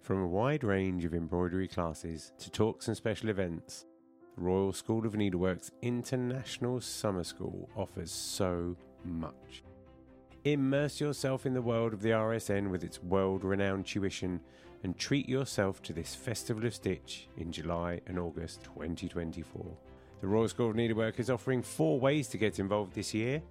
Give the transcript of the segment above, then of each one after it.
From a wide range of embroidery classes to talks and special events, the Royal School of Needlework's International Summer School offers so much. Immerse yourself in the world of the RSN with its world renowned tuition and treat yourself to this Festival of Stitch in July and August 2024. The Royal School of Needlework is offering four ways to get involved this year.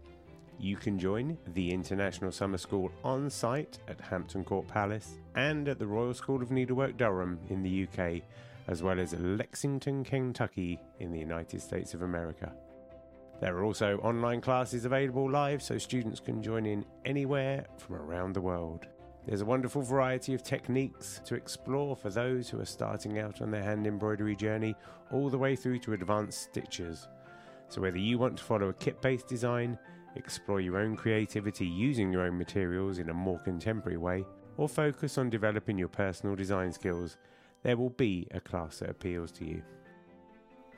You can join the International Summer School on site at Hampton Court Palace and at the Royal School of Needlework Durham in the UK, as well as Lexington, Kentucky in the United States of America. There are also online classes available live so students can join in anywhere from around the world. There's a wonderful variety of techniques to explore for those who are starting out on their hand embroidery journey, all the way through to advanced stitches. So, whether you want to follow a kit based design, explore your own creativity using your own materials in a more contemporary way, or focus on developing your personal design skills, there will be a class that appeals to you.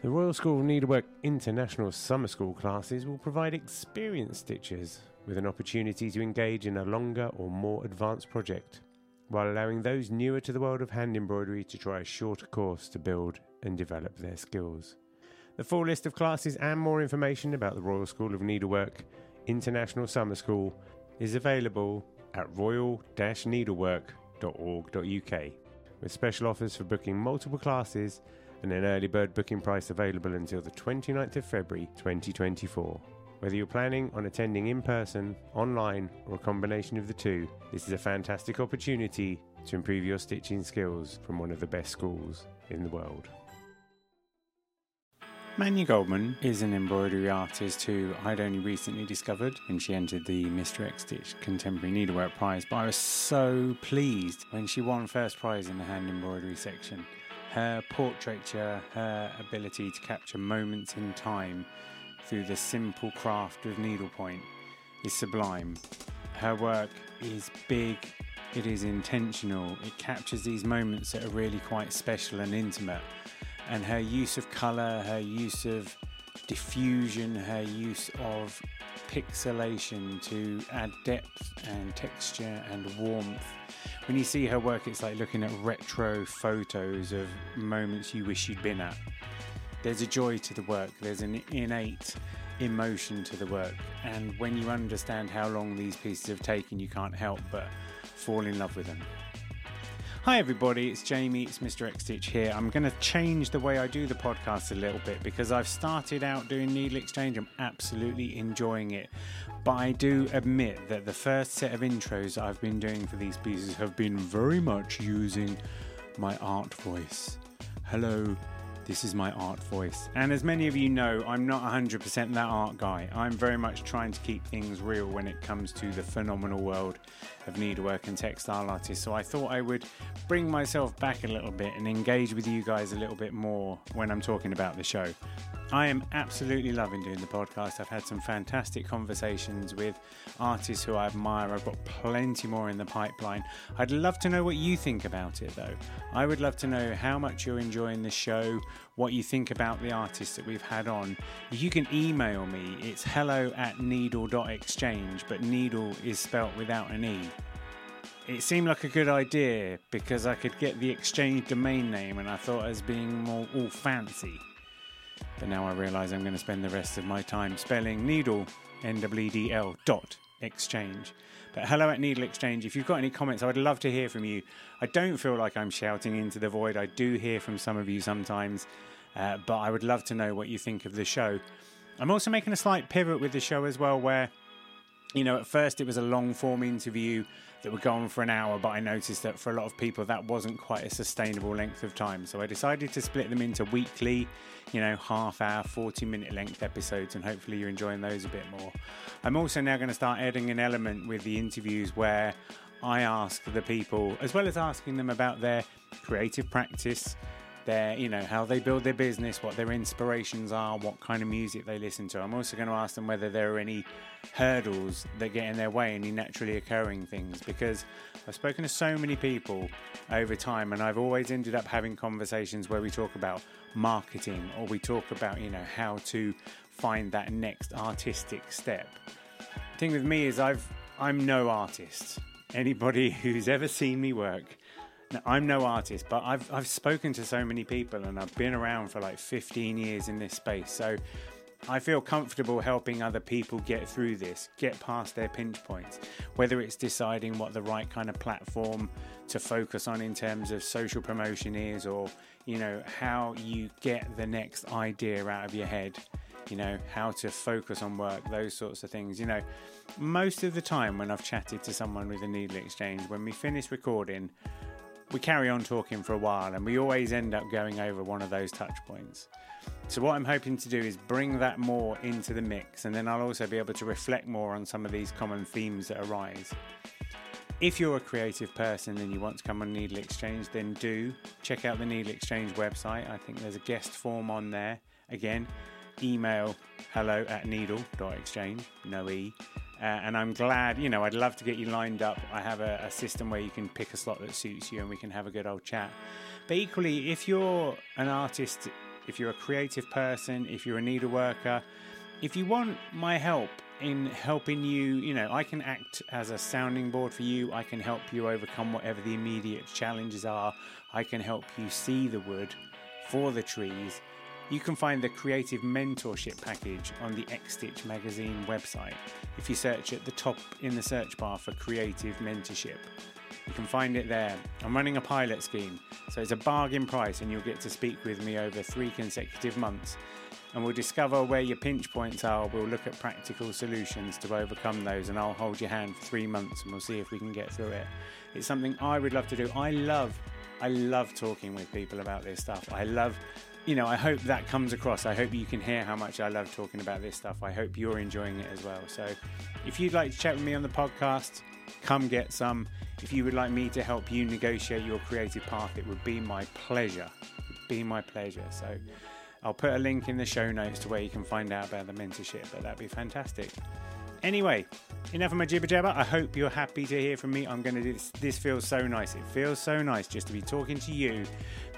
The Royal School of Needlework International Summer School classes will provide experienced stitchers with an opportunity to engage in a longer or more advanced project, while allowing those newer to the world of hand embroidery to try a shorter course to build and develop their skills. The full list of classes and more information about the Royal School of Needlework International Summer School is available at royal-needlework.org.uk, with special offers for booking multiple classes and an early bird booking price available until the 29th of February 2024. Whether you're planning on attending in person, online, or a combination of the two, this is a fantastic opportunity to improve your stitching skills from one of the best schools in the world. Manya Goldman is an embroidery artist who I'd only recently discovered when she entered the Mr. X Stitch Contemporary Needlework Prize, but I was so pleased when she won first prize in the hand embroidery section. Her portraiture, her ability to capture moments in time through the simple craft of needlepoint is sublime. Her work is big, it is intentional, it captures these moments that are really quite special and intimate. And her use of colour, her use of diffusion, her use of pixelation to add depth and texture and warmth when you see her work, it's like looking at retro photos of moments you wish you'd been at. There's a joy to the work, there's an innate emotion to the work, and when you understand how long these pieces have taken, you can't help but fall in love with them. Hi, everybody, it's Jamie, it's Mr. X Stitch here. I'm going to change the way I do the podcast a little bit because I've started out doing NeedleXChange. I'm absolutely enjoying it. But I do admit that the first set of intros I've been doing for these pieces have been very much using my art voice. Hello, this is my art voice. And as many of you know, I'm not 100% that art guy. I'm very much trying to keep things real when it comes to the phenomenal world of needlework and textile artists. So I thought I would bring myself back a little bit and engage with you guys a little bit more when I'm talking about the show. I am absolutely loving doing the podcast. I've had some fantastic conversations with artists who I admire. I've got plenty more in the pipeline. I'd love to know what you think about it, though. I would love to know how much you're enjoying the show, what you think about the artists that we've had on. You can email me. It's hello at needle.exchange, but needle is spelt without an E. It seemed like a good idea because I could get the exchange domain name and I thought as being more all fancy. But now I realise I'm going to spend the rest of my time spelling needle, N-W-D-L, dot exchange. But hello at Needle Exchange. If you've got any comments, I would love to hear from you. I don't feel like I'm shouting into the void. I do hear from some of you sometimes, uh, but I would love to know what you think of the show. I'm also making a slight pivot with the show as well, where you know, at first it was a long form interview that would go on for an hour, but I noticed that for a lot of people that wasn't quite a sustainable length of time. So I decided to split them into weekly, you know, half hour, 40 minute length episodes, and hopefully you're enjoying those a bit more. I'm also now going to start adding an element with the interviews where I ask the people, as well as asking them about their creative practice, their you know how they build their business what their inspirations are what kind of music they listen to. I'm also going to ask them whether there are any hurdles that get in their way any naturally occurring things because i've spoken to so many people over time and i've always ended up having conversations where we talk about marketing or we talk about you know how to find that next artistic step. The thing with me is i've i'm no artist. Anybody who's ever seen me work Now, I'm no artist, but I've, I've spoken to so many people and I've been around for like 15 years in this space. So I feel comfortable helping other people get through this, get past their pinch points, whether it's deciding what the right kind of platform to focus on in terms of social promotion is, or, you know, how you get the next idea out of your head, you know, how to focus on work, those sorts of things. You know, most of the time when I've chatted to someone with a needle exchange, when we finish recording, we carry on talking for a while and we always end up going over one of those touch points. So, what I'm hoping to do is bring that more into the mix, and then I'll also be able to reflect more on some of these common themes that arise. If you're a creative person and you want to come on NeedleXChange, then do check out the NeedleXChange website. I think there's a guest form on there. Again, email hello at needle.exchange, no E. Uh, and I'm glad, you know, I'd love to get you lined up. I have a, a system where you can pick a slot that suits you and we can have a good old chat. But equally, if you're an artist if you're a creative person, if you're a needle worker, if you want my help in helping you, you know, I can act as a sounding board for you. I can help you overcome whatever the immediate challenges are. I can help you see the wood for the trees. You can find the creative mentorship package on the Xstitch magazine website if you search at the top in the search bar for creative mentorship. You can find it there. I'm running a pilot scheme, so it's a bargain price, and you'll get to speak with me over three consecutive months. And we'll discover where your pinch points are. We'll look at practical solutions to overcome those, and I'll hold your hand for three months and we'll see if we can get through it. It's something I would love to do. I love, I love talking with people about this stuff. I love you know, I hope that comes across. I hope you can hear how much I love talking about this stuff. I hope you're enjoying it as well. So, if you'd like to chat with me on the podcast, come get some. If you would like me to help you negotiate your creative path, it would be my pleasure. be my pleasure. So I'll put a link in the show notes to where you can find out about the mentorship, but that'd be fantastic. Anyway, enough of my jibber jabber. I hope you're happy to hear from me. I'm going to do this. This feels so nice. It feels so nice just to be talking to you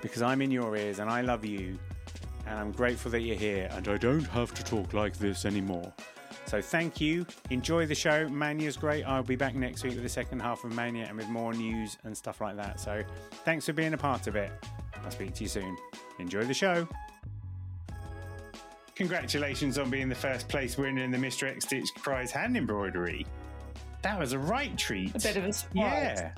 because I'm in your ears and I love you. And I'm grateful that you're here and I don't have to talk like this anymore. So thank you. Enjoy the show. Manya's great. I'll be back next week with the second half of Manya and with more news and stuff like that. So thanks for being a part of it. I'll speak to you soon. Enjoy the show. Congratulations on being the first place winner in the Mr. X Stitch Prize hand embroidery. That was a right treat. A bit of a surprise. Yeah.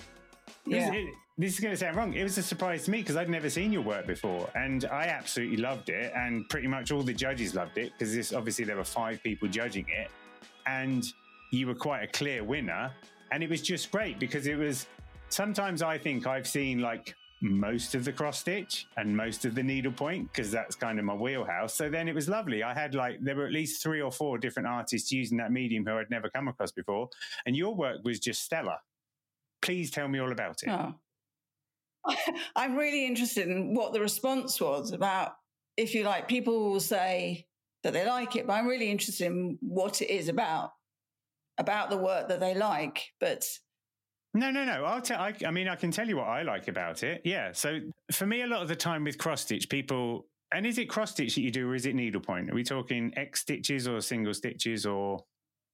Yeah. It, this is going to sound wrong. It was a surprise to me because I'd never seen your work before, and I absolutely loved it. And pretty much all the judges loved it because this obviously there were five people judging it, and you were quite a clear winner. And it was just great because it was. Sometimes I think I've seen like most of the cross stitch and most of the needlepoint because that's kind of my wheelhouse. So then it was lovely. I had like there were at least three or four different artists using that medium who I'd never come across before, and your work was just stellar. Please tell me all about it. Oh. I'm really interested in what the response was about, if you like, people will say that they like it, but I'm really interested in what it is about, about the work that they like. But no, no, no. I'll tell. I, I mean, I can tell you what I like about it. Yeah. So for me, a lot of the time with cross stitch, people and is it cross stitch that you do, or is it needlepoint? Are we talking X stitches or single stitches or?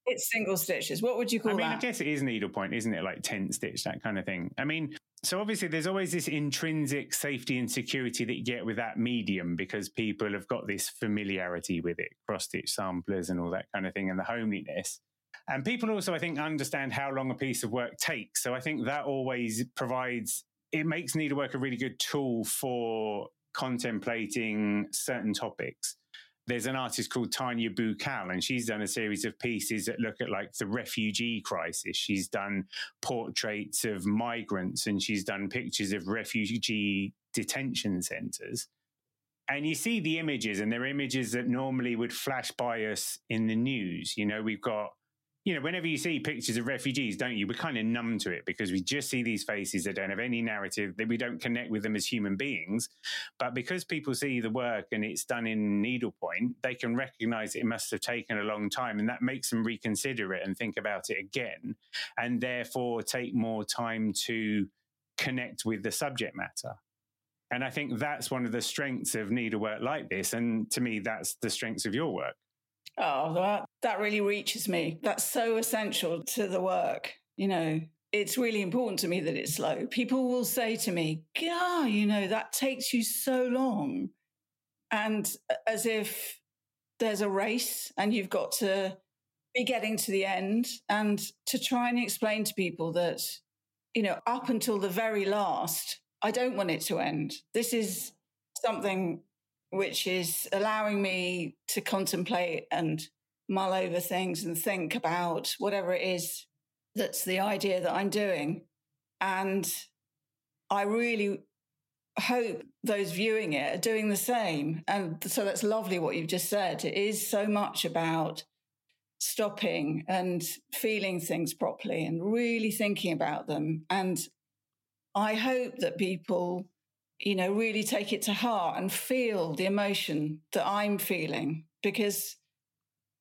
It's single stitches. What would you call I mean, that? I guess it is needlepoint, isn't it? Like tent stitch, that kind of thing. I mean, so obviously there's always this intrinsic safety and security that you get with that medium because people have got this familiarity with it, cross stitch samplers and all that kind of thing, and the homeliness. And people also, I think, understand how long a piece of work takes. So I think that always provides, it makes needlework a really good tool for contemplating certain topics there's an artist called Tanya Bukal, and she's done a series of pieces that look at like the refugee crisis. She's done portraits of migrants and she's done pictures of refugee detention centers. And you see the images, and they're images that normally would flash by us in the news. You know, we've got you know, whenever you see pictures of refugees, don't you? We're kind of numb to it because we just see these faces that don't have any narrative, that we don't connect with them as human beings. But because people see the work and it's done in needlepoint, they can recognize it must have taken a long time. And that makes them reconsider it and think about it again, and therefore take more time to connect with the subject matter. And I think that's one of the strengths of needlework like this. And to me, that's the strengths of your work. Oh, that, that really reaches me. That's so essential to the work, you know. it's really important to me that it's slow. People will say to me, "Yeah, you know, that takes you so long," and as if there's a race and you've got to be getting to the end, and to try and explain to people that, you know, up until the very last, I don't want it to end. This is something which is allowing me to contemplate and mull over things and think about whatever it is that's the idea that I'm doing. And I really hope those viewing it are doing the same. And so that's lovely what you've just said. It is so much about stopping and feeling things properly and really thinking about them. And I hope that people, you know, really take it to heart and feel the emotion that I'm feeling because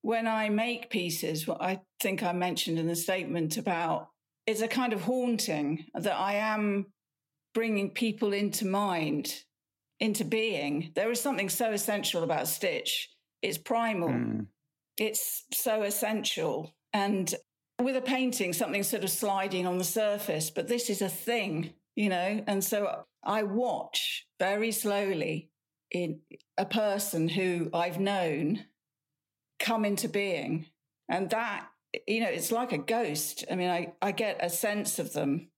when I make pieces, what I think I mentioned in the statement about it's a kind of haunting that I am bringing people into mind, into being. There is something so essential about Stitch. It's primal. Mm. It's so essential. And with a painting, something sort of sliding on the surface, but this is a thing, you know? And so I watch very slowly in a person who I've known come into being. And that, you know, it's like a ghost. I mean, I, I get a sense of them.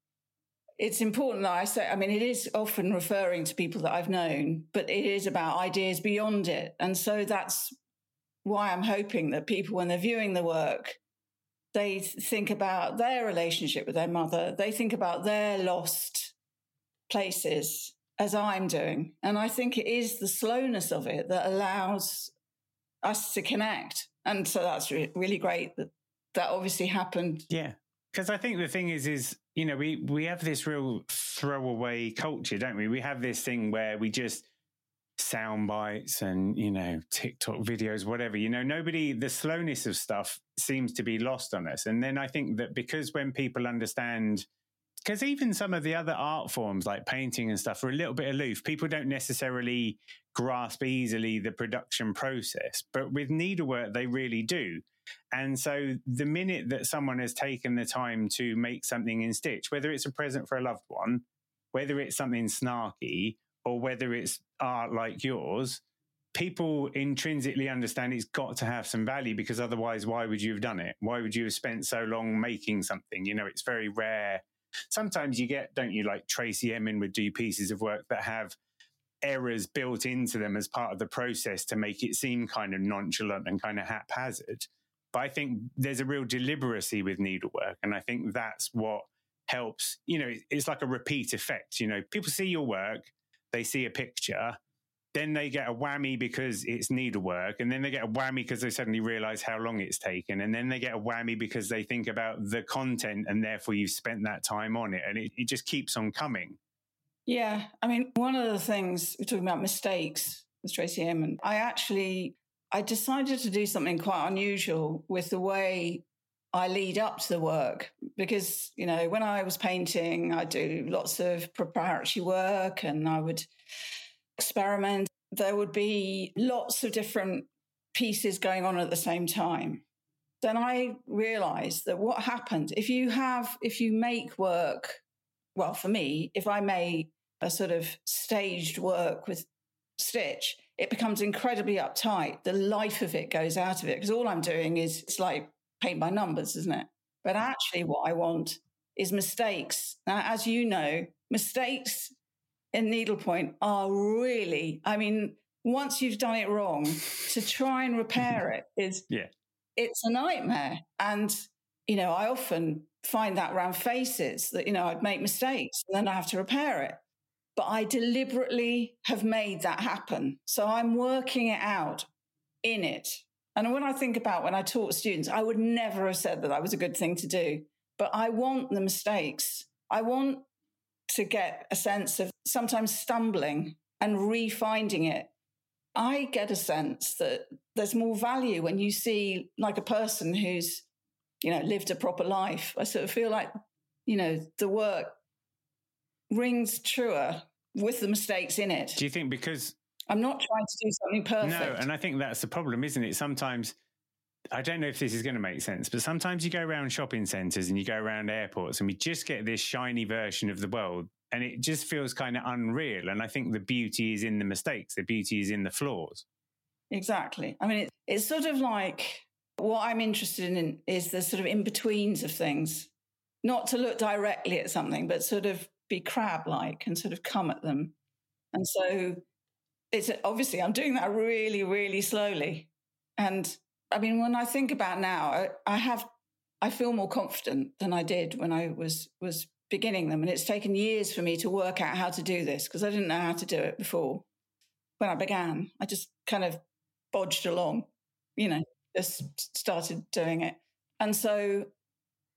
It's important that I say, I mean, it is often referring to people that I've known, but it is about ideas beyond it. And so that's why I'm hoping that people, when they're viewing the work, they think about their relationship with their mother, they think about their lost places as I'm doing. And I think it is the slowness of it that allows us to connect. And so that's re- really great that that obviously happened. Yeah. Because I think the thing is, is, you know, we, we have this real throwaway culture, don't we? We have this thing where we just sound bites and, you know, TikTok videos, whatever, you know, nobody, the slowness of stuff seems to be lost on us. And then I think that because when people understand, because even some of the other art forms like painting and stuff are a little bit aloof. People don't necessarily grasp easily the production process, but with needlework, they really do. And so the minute that someone has taken the time to make something in stitch, whether it's a present for a loved one, whether it's something snarky, or whether it's art like yours, people intrinsically understand it's got to have some value because otherwise, why would you have done it? Why would you have spent so long making something? You know, it's very rare sometimes you get, don't you, like Tracey Emin would do pieces of work that have errors built into them as part of the process to make it seem kind of nonchalant and kind of haphazard. But I think there's a real deliberacy with needlework. And I think that's what helps. You know, it's like a repeat effect. You know, people see your work, they see a picture, then they get a whammy because it's needlework, and then they get a whammy because they suddenly realize how long it's taken, and then they get a whammy because they think about the content, and therefore you've spent that time on it, and it, it just keeps on coming. Yeah, I mean, one of the things we're talking about mistakes with Tracey Emin. I actually I decided to do something quite unusual with the way I lead up to the work because you know when I was painting, I do lots of preparatory work, and I would experiment, there would be lots of different pieces going on at the same time. Then I realized that what happens if you have, if you make work, well, for me, if I make a sort of staged work with Stitch, it becomes incredibly uptight. The life of it goes out of it because all I'm doing is it's like paint by numbers, isn't it? But actually, what I want is mistakes. Now, as you know, mistakes in needlepoint are really, I mean, once you've done it wrong, to try and repair it is, yeah, it's a nightmare. And, you know, I often find that around faces that, you know, I'd make mistakes and then I have to repair it. But I deliberately have made that happen. So I'm working it out in it. And when I think about when I taught students, I would never have said that that was a good thing to do. But I want the mistakes. I want to get a sense of sometimes stumbling and refinding it. I get a sense that there's more value when you see like a person who's, you know, lived a proper life. I sort of feel like, you know, the work rings truer with the mistakes in it. Do you think because I'm not trying to do something perfect? No, and I think that's the problem, isn't it? Sometimes I don't know if this is going to make sense, but sometimes you go around shopping centres and you go around airports and we just get this shiny version of the world and it just feels kind of unreal. And I think the beauty is in the mistakes, the beauty is in the flaws. Exactly. I mean, it, it's sort of like what I'm interested in is the sort of in betweens of things, not to look directly at something, but sort of be crab like and sort of come at them. And so it's obviously I'm doing that really, really slowly. And I mean, when I think about now, I, I have, I feel more confident than I did when I was was beginning them, and it's taken years for me to work out how to do this because I didn't know how to do it before. When I began, I just kind of bodged along, you know, just started doing it, and so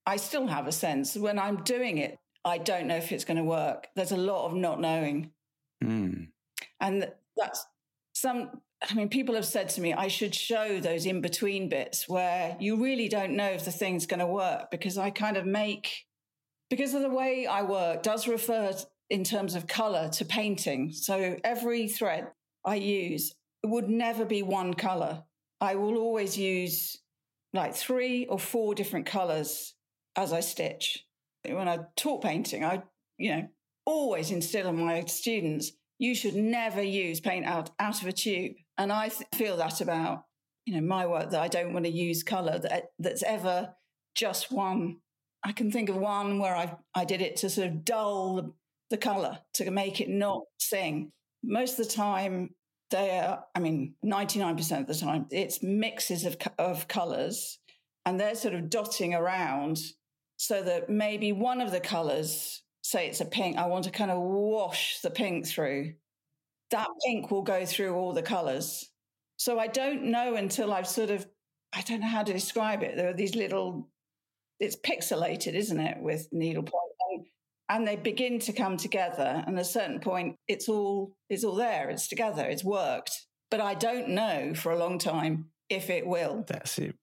I still have a sense when I'm doing it. I don't know if it's going to work. There's a lot of not knowing, mm. and that's some I mean, people have said to me, I should show those in between bits where you really don't know if the thing's going to work because I kind of make, because of the way I work, does refer in terms of color to painting. So every thread I use would never be one color. I will always use like three or four different colors as I stitch. When I talk painting, I, you know, always instill in my students you should never use paint out, out of a tube. And I th- feel that about, you know, my work that I don't want to use color that, eh, that's ever just one. I can think of one where I, I did it to sort of dull the, color to make it not sing. Most of the time, they are, I mean, 99% of the time, it's mixes of, of colors and they're sort of dotting around so that maybe one of the colors say it's a pink, I want to kind of wash the pink through. That mm. pink will go through all the colors. So I don't know until I've sort of, I don't know how to describe it. There are these little, it's pixelated, isn't it, with needlepoint. Mm. And, and they begin to come together. And at a certain point, it's all, it's all there. It's together. It's worked. But I don't know for a long time if it will. That's it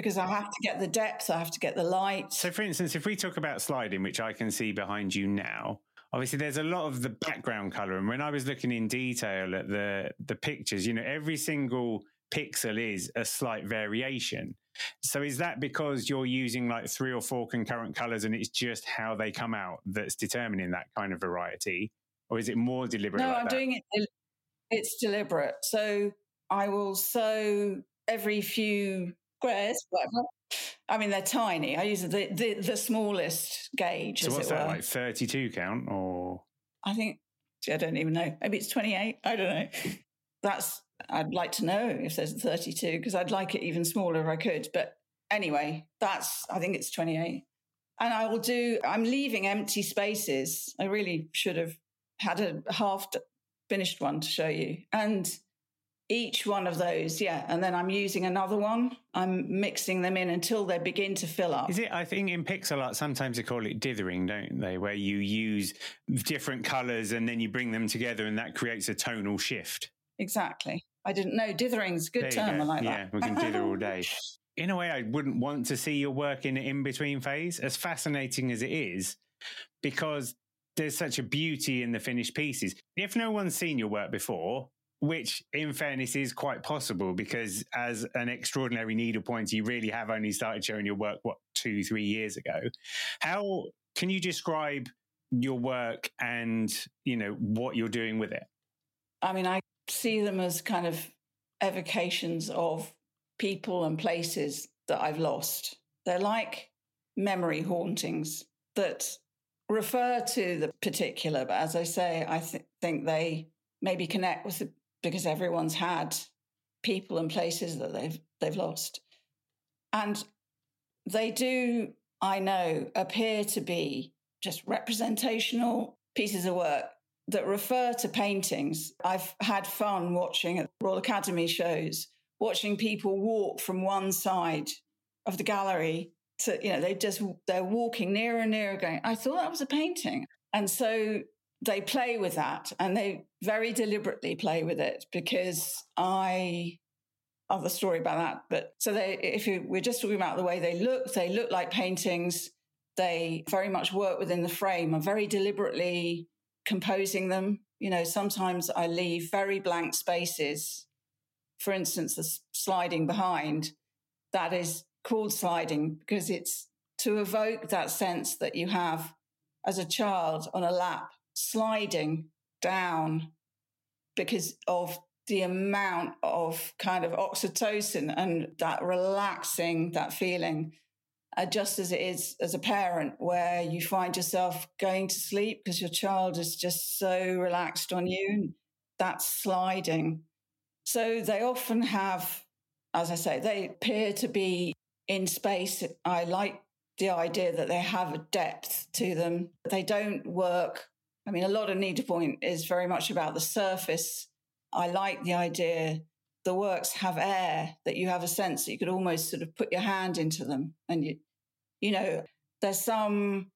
because I have to get the depth, I have to get the light. So, for instance, if we talk about sliding, which I can see behind you now, obviously there's a lot of the background color. And when I was looking in detail at the the pictures, you know, every single pixel is a slight variation. So is that because you're using like three or four concurrent colors and it's just how they come out that's determining that kind of variety? Or is it more deliberate? No, like I'm that? doing it. It's deliberate. So I will sew every few squares, whatever. I mean, they're tiny. I use the the, the smallest gauge. So what's that were. like? Thirty-two count, or I think I don't even know. Maybe it's twenty-eight. I don't know. That's I'd like to know if there's a thirty-two because I'd like it even smaller if I could. But anyway, that's I think it's twenty-eight. And I will do. I'm leaving empty spaces. I really should have had a half finished one to show you. And each one of those, yeah. And then I'm using another one. I'm mixing them in until they begin to fill up. Is it? I think in pixel art, sometimes they call it dithering, don't they? Where you use different colors and then you bring them together and that creates a tonal shift. Exactly. I didn't know. Dithering's a good term. Go. I like yeah, that. we can dither all day. In a way, I wouldn't want to see your work in an in between phase, as fascinating as it is, because there's such a beauty in the finished pieces. If no one's seen your work before, which in fairness is quite possible because as an extraordinary needlepoint you really have only started showing your work what two three years ago. How can you describe your work and you know what you're doing with it? I mean i see them as kind of evocations of people and places that i've lost. They're like memory hauntings that refer to the particular but as i say i th- think they maybe connect with the because everyone's had people and places that they've they've lost. And they do, I know, appear to be just representational pieces of work that refer to paintings. I've had fun watching at Royal Academy shows, watching people walk from one side of the gallery to, you know, they just they're walking nearer and nearer, going, I thought that was a painting. And so they play with that and they very deliberately play with it because I other story about that. But so they, if you, we're just talking about the way they look, they look like paintings. They very much work within the frame. I'm very deliberately composing them. You know, sometimes I leave very blank spaces. For instance, the sliding behind. that is called sliding because it's to evoke that sense that you have as a child on a lap sliding down because of the amount of kind of oxytocin and that relaxing, that feeling, uh, just as it is as a parent, where you find yourself going to sleep because your child is just so relaxed on you. That's sliding. So they often have, as I say, they appear to be in space. I like the idea that they have a depth to them. They don't work. I mean, a lot of needlepoint is very much about the surface I like the idea the works have air that you have a sense that you could almost sort of put your hand into them. And you, you know, there's some,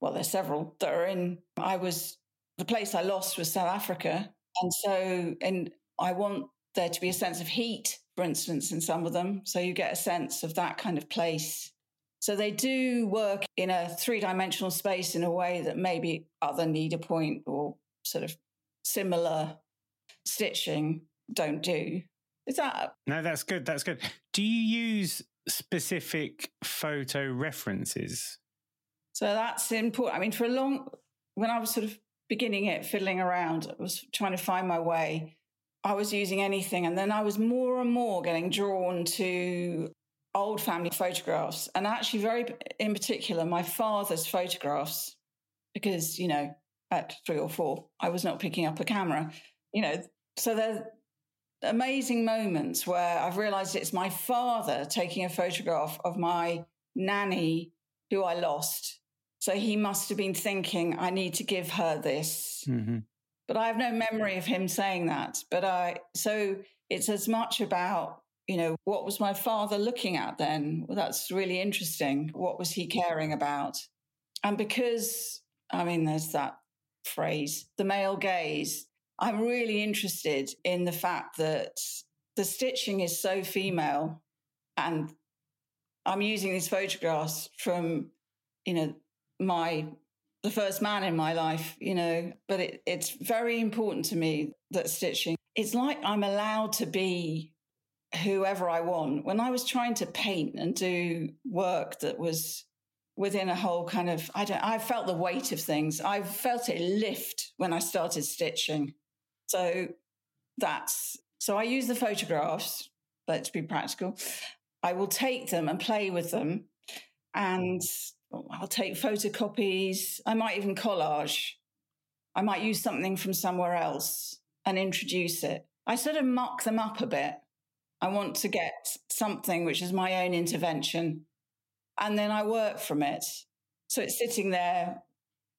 well, there's several that are in. I was, the place I lost was South Africa. And so, and I want there to be a sense of heat, for instance, in some of them. So you get a sense of that kind of place. So they do work in a three dimensional space in a way that maybe other needlepoint or sort of similar stitching don't do. Is that? No, that's good. That's good. Do you use specific photo references? So that's important. I mean, for a long, when I was sort of beginning it, fiddling around, I was trying to find my way. I was using anything. And then I was more and more getting drawn to old family photographs. And actually, very in particular, my father's photographs, because, you know, at three or four, I was not picking up a camera you know, so there's amazing moments where I've realized it's my father taking a photograph of my nanny who I lost. So he must have been thinking, I need to give her this. Mm-hmm. But I have no memory of him saying that. But I, so it's as much about, you know, what was my father looking at then? Well, that's really interesting. What was he caring about? And because, I mean, there's that phrase, the male gaze, I'm really interested in the fact that the stitching is so female and I'm using these photographs from, you know, my the first man in my life, you know, but it, it's very important to me that stitching, it's like I'm allowed to be whoever I want. When I was trying to paint and do work that was within a whole kind of, I don't, I felt the weight of things. I felt it lift when I started stitching. So that's so I use the photographs, but to be practical. I will take them and play with them and I'll take photocopies. I might even collage. I might use something from somewhere else and introduce it. I sort of muck them up a bit. I want to get something which is my own intervention. And then I work from it. So it's sitting there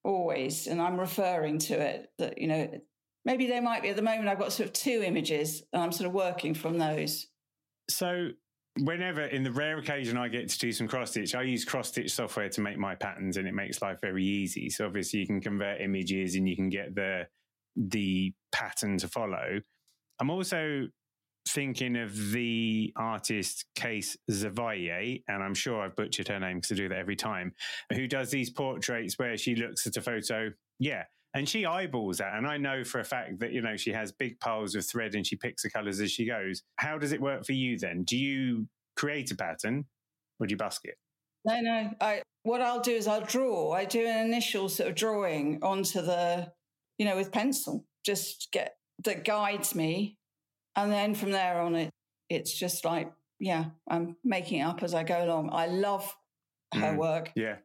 always, and I'm referring to it that, you know, maybe they might be at the moment i've got sort of two images and i'm sort of working from those so whenever in the rare occasion i get to do some cross stitch i use cross stitch software to make my patterns and it makes life very easy so obviously you can convert images and you can get the the pattern to follow i'm also thinking of the artist Cayce Zavaglia, and I'm sure I've butchered her name because I do that every time, who does these portraits where she looks at a photo. Yeah, and she eyeballs that. And I know for a fact that, you know, she has big piles of thread and she picks the colors as she goes. How does it work for you then? Do you create a pattern or do you busk it? No, no. I, what I'll do is I'll draw. I do an initial sort of drawing onto the, you know, with pencil, just get that guides me. And then from there on, it, it's just like, yeah, I'm making it up as I go along. I love her mm, work. Yeah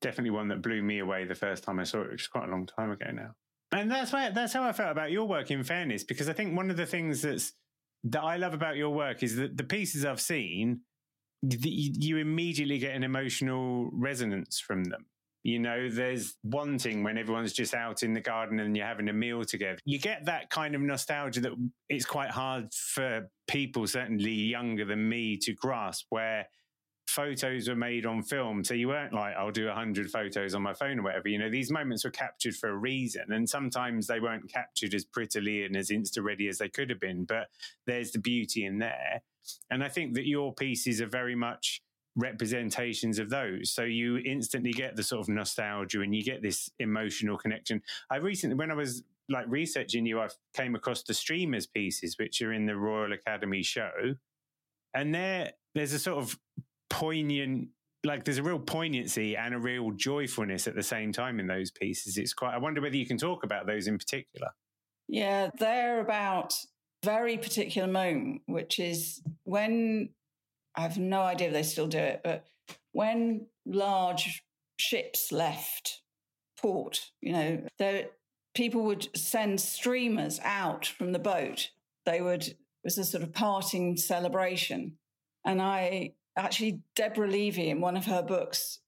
definitely one that blew me away the first time I saw it, which is quite a long time ago now. And that's why that's how I felt about your work. In fairness, because I think one of the things that's that I love about your work is that the pieces I've seen, you immediately get an emotional resonance from them. You know, there's wanting when everyone's just out in the garden and you're having a meal together. You get that kind of nostalgia that it's quite hard for people, certainly younger than me, to grasp, where photos were made on film. So you weren't like, I'll do 100 photos on my phone or whatever. You know, these moments were captured for a reason. And sometimes they weren't captured as prettily and as insta ready as they could have been. But there's the beauty in there. And I think that your pieces are very much representations of those. So you instantly get the sort of nostalgia and you get this emotional connection. I recently, when I was like researching you, I came across the streamers pieces, which are in the Royal Academy show. And they're there's a sort of poignant like there's a real poignancy and a real joyfulness at the same time in those pieces. It's quite I wonder whether you can talk about those in particular. Yeah, they're about very particular moment, which is when I have no idea if they still do it, but when large ships left port, you know, people would send streamers out from the boat. They would it was a sort of parting celebration. And I actually Deborah Levy in one of her books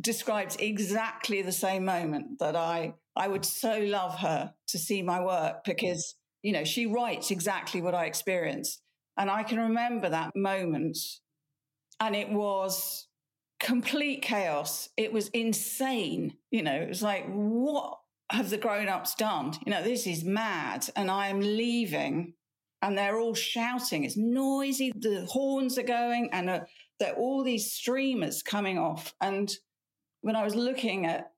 describes exactly the same moment that I I would so love her to see my work because you know she writes exactly what I experienced and I can remember that moment and it was complete chaos it was insane you know it was like what have the grown-ups done you know this is mad and I am leaving and they're all shouting it's noisy the horns are going and a there are all these streamers coming off. And when I was looking at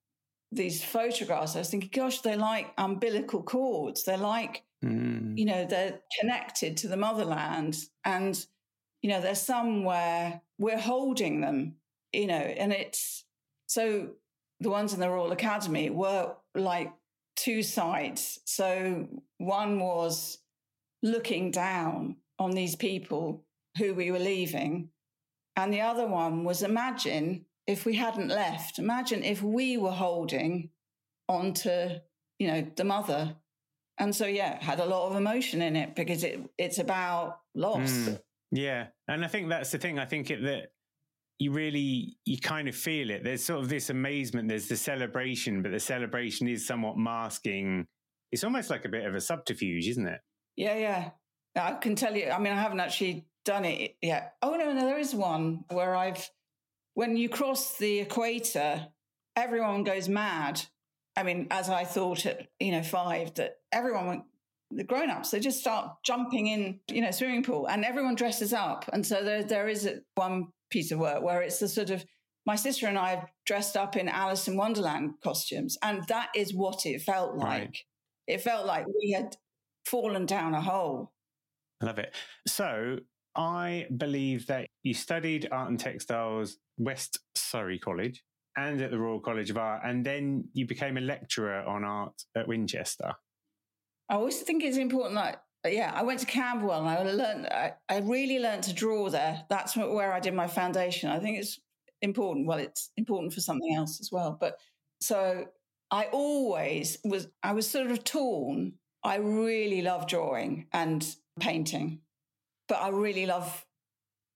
these photographs, I was thinking, gosh, they're like umbilical cords. They're like, mm. you know, they're connected to the motherland. And, you know, they're somewhere we're holding them, you know, and it's so the ones in the Royal Academy were like two sides. So one was looking down on these people who we were leaving and the other one was imagine if we hadn't left, imagine if we were holding onto, you know, the mother. And so, yeah, had a lot of emotion in it because it it's about loss. Mm, yeah. And I think that's the thing. I think it, that you really, you kind of feel it. There's sort of this amazement. There's the celebration, but the celebration is somewhat masking. It's almost like a bit of a subterfuge, isn't it? Yeah, yeah. I can tell you, I mean, I haven't actually done it yet. Oh no, no, there is one where I've when you cross the equator, everyone goes mad. I mean, as I thought at you know five, that everyone went, the grown-ups they just start jumping in you know swimming pool and everyone dresses up and so there there is one piece of work where it's the sort of my sister and I have dressed up in Alice in Wonderland costumes and that is what it felt like right. it felt like we had fallen down a hole I love it so I believe that you studied art and textiles West Surrey College and at the Royal College of Art, and then you became a lecturer on art at Winchester. I always think it's important that yeah, I went to Camberwell and I learned I, I really learned to draw there. That's where I did my foundation. I think it's important. Well, it's important for something else as well. But so I always was I was sort of torn. I really love drawing and painting but I really love,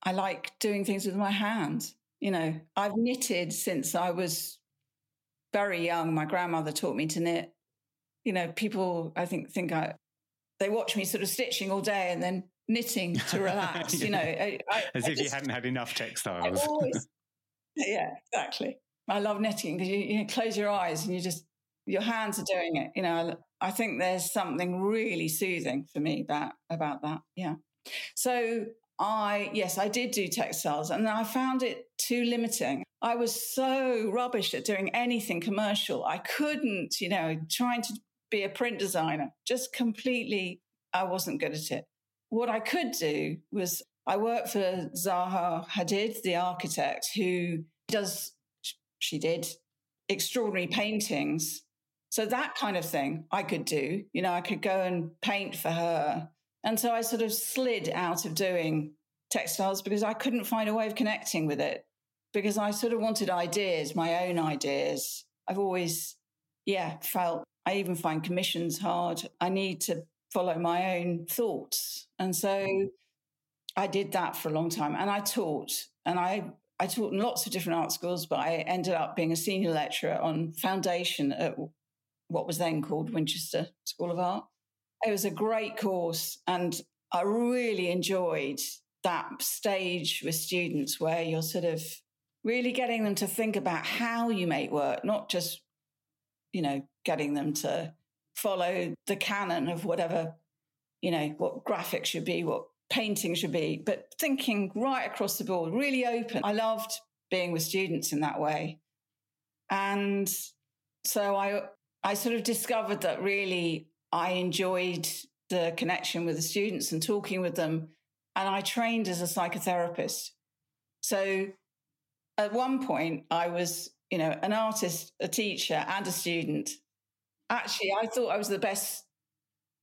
I like doing things with my hands. You know, I've knitted since I was very young. My grandmother taught me to knit. You know, people, I think, think I, they watch me sort of stitching all day and then knitting to relax, yeah. you know. I, I, As I if just, you hadn't had enough textiles. Always, yeah, exactly. I love knitting because you, you close your eyes and you just, your hands are doing it. You know, I think there's something really soothing for me about, about that. Yeah. So I, yes, I did do textiles and I found it too limiting. I was so rubbish at doing anything commercial. I couldn't, you know, trying to be a print designer, just completely, I wasn't good at it. What I could do was I worked for Zaha Hadid, the architect, who does, she did extraordinary paintings. So that kind of thing I could do. You know, I could go and paint for her and so I sort of slid out of doing textiles because I couldn't find a way of connecting with it because I sort of wanted ideas, my own ideas. I've always, yeah, felt I even find commissions hard. I need to follow my own thoughts. And so I did that for a long time and I taught and I I taught in lots of different art schools, but I ended up being a senior lecturer on foundation at what was then called Winchester School of Art. It was a great course, and I really enjoyed that stage with students where you're sort of really getting them to think about how you make work, not just, you know, getting them to follow the canon of whatever, you know, what graphics should be, what painting should be, but thinking right across the board, really open. I loved being with students in that way. And so I I sort of discovered that really I enjoyed the connection with the students and talking with them. And I trained as a psychotherapist. So at one point, I was, you know, an artist, a teacher, and a student. Actually, I thought I was the best.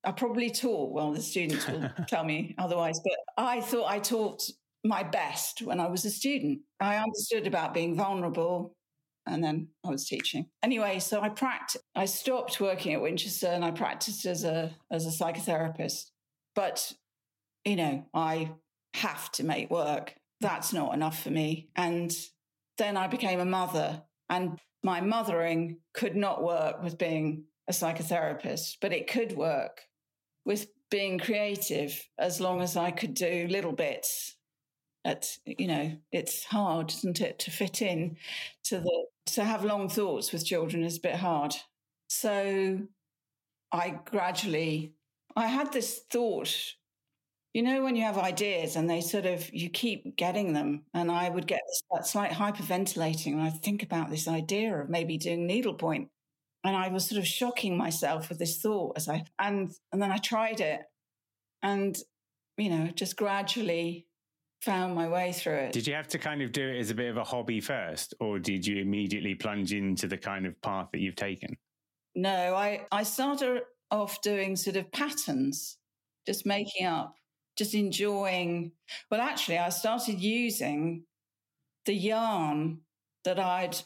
I probably taught, well, the students will tell me otherwise, but I thought I taught my best when I was a student. I understood about being vulnerable, and then I was teaching. Anyway, so I practiced. I stopped working at Winchester and I practiced as a as a psychotherapist. But you know, I have to make work. That's not enough for me. And then I became a mother, and my mothering could not work with being a psychotherapist, but it could work with being creative as long as I could do little bits. At you know it's hard isn't it to fit in to the to have long thoughts with children is a bit hard. So i gradually i had this thought you know when you have ideas and they sort of you keep getting them and i would get that slight hyperventilating and i think about this idea of maybe doing needlepoint and i was sort of shocking myself with this thought as i and and then i tried it and you know just gradually found my way through it. Did you have to kind of do it as a bit of a hobby first, or did you immediately plunge into the kind of path that you've taken? No, I, I started off doing sort of patterns, just making up, just enjoying. Well, actually, I started using the yarn that I'd,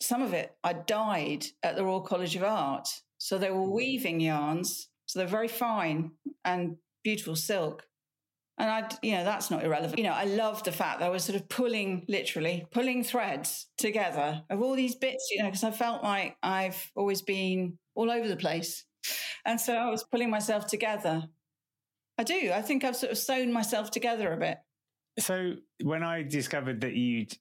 some of it I dyed at the Royal College of Art. So they were mm. weaving yarns. So they're very fine and beautiful silk. And I, you know, that's not irrelevant. You know, I love the fact that I was sort of pulling, literally pulling threads together of all these bits, you know, because I felt like I've always been all over the place. And so I was pulling myself together. I do. I think I've sort of sewn myself together a bit. So when I discovered that you'd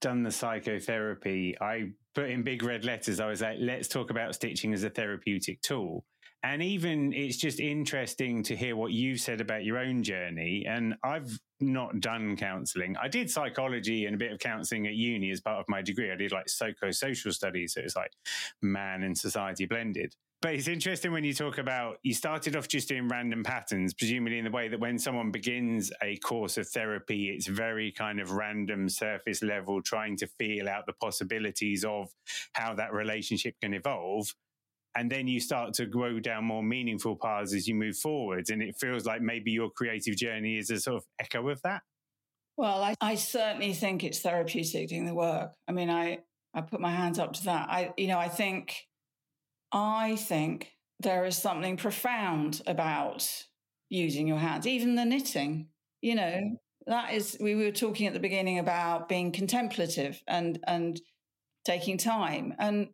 done the psychotherapy, I put in big red letters, I was like, let's talk about stitching as a therapeutic tool. And even it's just interesting to hear what you've said about your own journey. And I've not done counseling. I did psychology and a bit of counseling at uni as part of my degree. I did like psychosocial studies. So it's like man and society blended. But it's interesting when you talk about you started off just doing random patterns, presumably in the way that when someone begins a course of therapy, it's very kind of random surface level, trying to feel out the possibilities of how that relationship can evolve. And then you start to grow down more meaningful paths as you move forward. And it feels like maybe your creative journey is a sort of echo of that. Well i, I certainly think it's therapeutic doing the work. I mean i i put my hands up to that. I you know i think i think there is something profound about using your hands even the knitting you know mm. that is we were talking at the beginning about being contemplative and and taking time and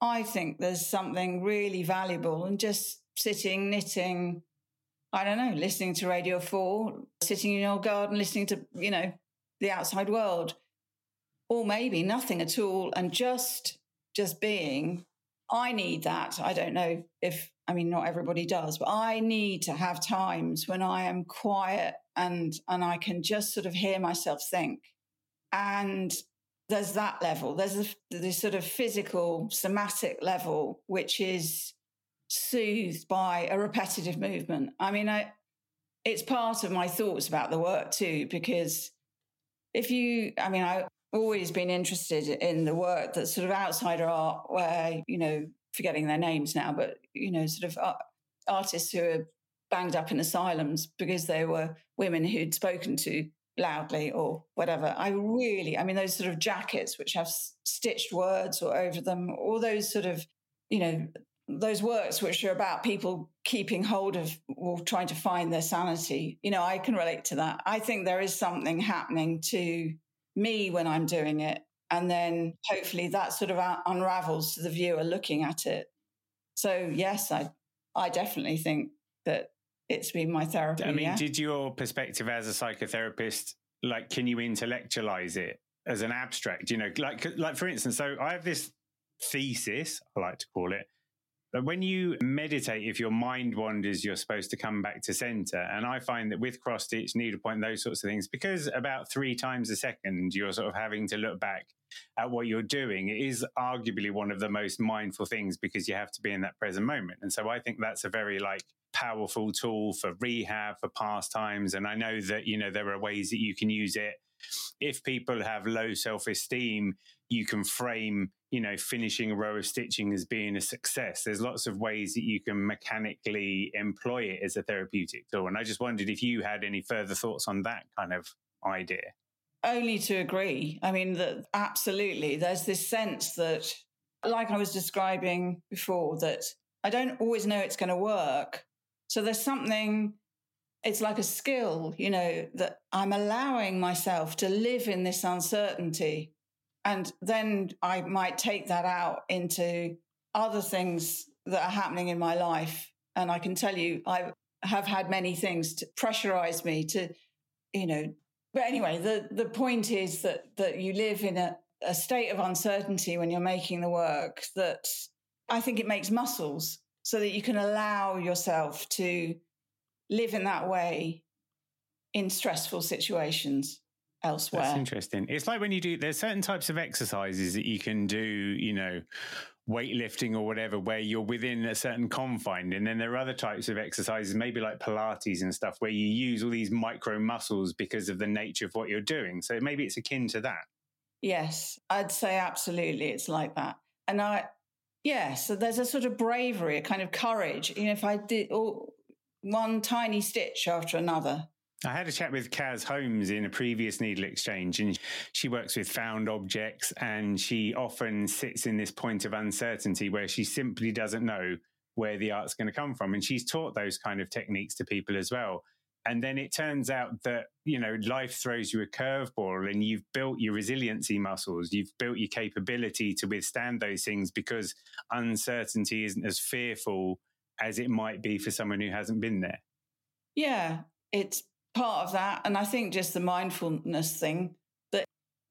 I think there's something really valuable in just sitting, knitting, I don't know, listening to Radio 4, sitting in your garden, listening to, you know, the outside world, or maybe nothing at all and just just being. I need that. I don't know if I mean not everybody does, but I need to have times when I am quiet and and I can just sort of hear myself think. And there's that level. There's this sort of physical, somatic level, which is soothed by a repetitive movement. I mean, I, it's part of my thoughts about the work too, because if you, I mean, I've always been interested in the work that's sort of outsider art, where, you know, forgetting their names now, but, you know, sort of artists who are banged up in asylums because they were women who'd spoken to loudly or whatever. I really, I mean, those sort of jackets which have stitched words or over them, all those sort of, you know, those works which are about people keeping hold of or trying to find their sanity. You know, I can relate to that. I think there is something happening to me when I'm doing it. And then hopefully that sort of unravels to the viewer looking at it. So, yes, I, I definitely think that it's been my therapy. I mean, yeah? did your perspective as a psychotherapist, like, can you intellectualize it as an abstract? You know, like, like for instance, so I have this thesis, I like to call it, when you meditate, if your mind wanders, you're supposed to come back to center. And I find that with cross stitch, needlepoint, those sorts of things, because about three times a second, you're sort of having to look back at what you're doing. It is arguably one of the most mindful things because you have to be in that present moment. And so I think that's a very like powerful tool for rehab, for pastimes. And I know that, you know, there are ways that you can use it if people have low self esteem, you can frame, you know, finishing a row of stitching as being a success. There's lots of ways that you can mechanically employ it as a therapeutic tool. And I just wondered if you had any further thoughts on that kind of idea. Only to agree. I mean, that absolutely. There's this sense that, like I was describing before, that I don't always know it's going to work. So there's something it's like a skill, you know, that I'm allowing myself to live in this uncertainty and then I might take that out into other things that are happening in my life. And I can tell you, I have had many things to pressurize me to, you know, but anyway, the, the point is that, that you live in a, a state of uncertainty when you're making the work that I think it makes muscles so that you can allow yourself to live in that way in stressful situations elsewhere. That's interesting. It's like when you do, there's certain types of exercises that you can do, you know, weightlifting or whatever, where you're within a certain confine. And then there are other types of exercises, maybe like Pilates and stuff, where you use all these micro muscles because of the nature of what you're doing. So maybe it's akin to that. Yes, I'd say absolutely it's like that. And I, yeah, so there's a sort of bravery, a kind of courage. You know, if I did all, one tiny stitch after another, I had a chat with Kaz Holmes in a previous NeedleXChange, and she works with found objects, and she often sits in this point of uncertainty where she simply doesn't know where the art's going to come from. And she's taught those kind of techniques to people as well. And then it turns out that, you know, life throws you a curveball and you've built your resiliency muscles, you've built your capability to withstand those things because uncertainty isn't as fearful as it might be for someone who hasn't been there. Yeah, it's part of that. And I think just the mindfulness thing that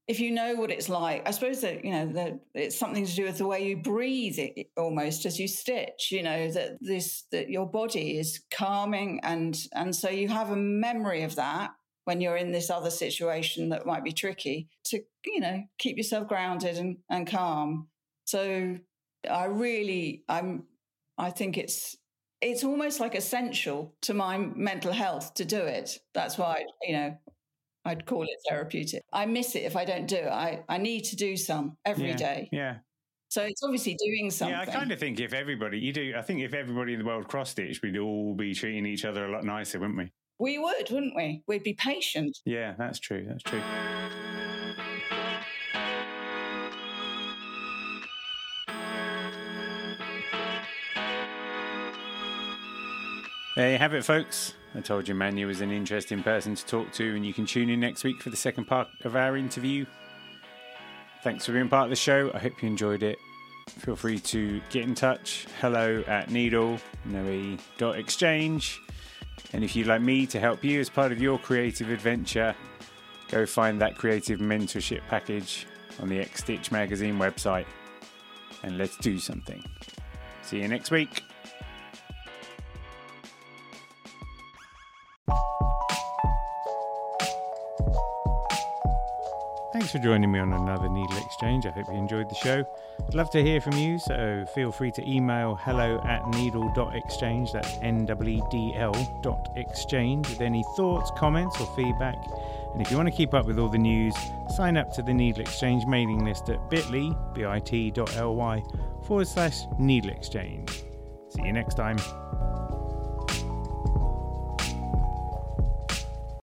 if you know what it's like, I suppose that, you know, that it's something to do with the way you breathe it, almost as you stitch, you know, that this, that your body is calming. And, and so you have a memory of that when you're in this other situation that might be tricky to, you know, keep yourself grounded and, and calm. So I really, I'm, I think it's it's almost like essential to my mental health to do it. That's why, you know, I'd call it therapeutic. I miss it if I don't do it. I, I need to do some every yeah, day. yeah, So it's obviously doing something. Yeah, I kind of think if everybody, you do, I think if everybody in the world cross stitched, we'd all be treating each other a lot nicer, wouldn't we? We would, wouldn't we? We'd be patient. Yeah, that's true. That's true. There you have it, folks. I told you Manya was an interesting person to talk to, and you can tune in next week for the second part of our interview. Thanks for being part of the show. I hope you enjoyed it. Feel free to get in touch. Hello at needle, exchange. And if you'd like me to help you as part of your creative adventure, go find that creative mentorship package on the XStitch magazine website. And let's do something. See you next week. Thanks for joining me on another NeedleXChange. I hope you enjoyed the show. I'd love to hear from you, so feel free to email hello at needle.exchange, that's N-W-E-D-L dot exchange, with any thoughts, comments, or feedback. And if you want to keep up with all the news, sign up to the NeedleXChange mailing list at bit.ly, bit.ly forward slash needle exchange. See you next time.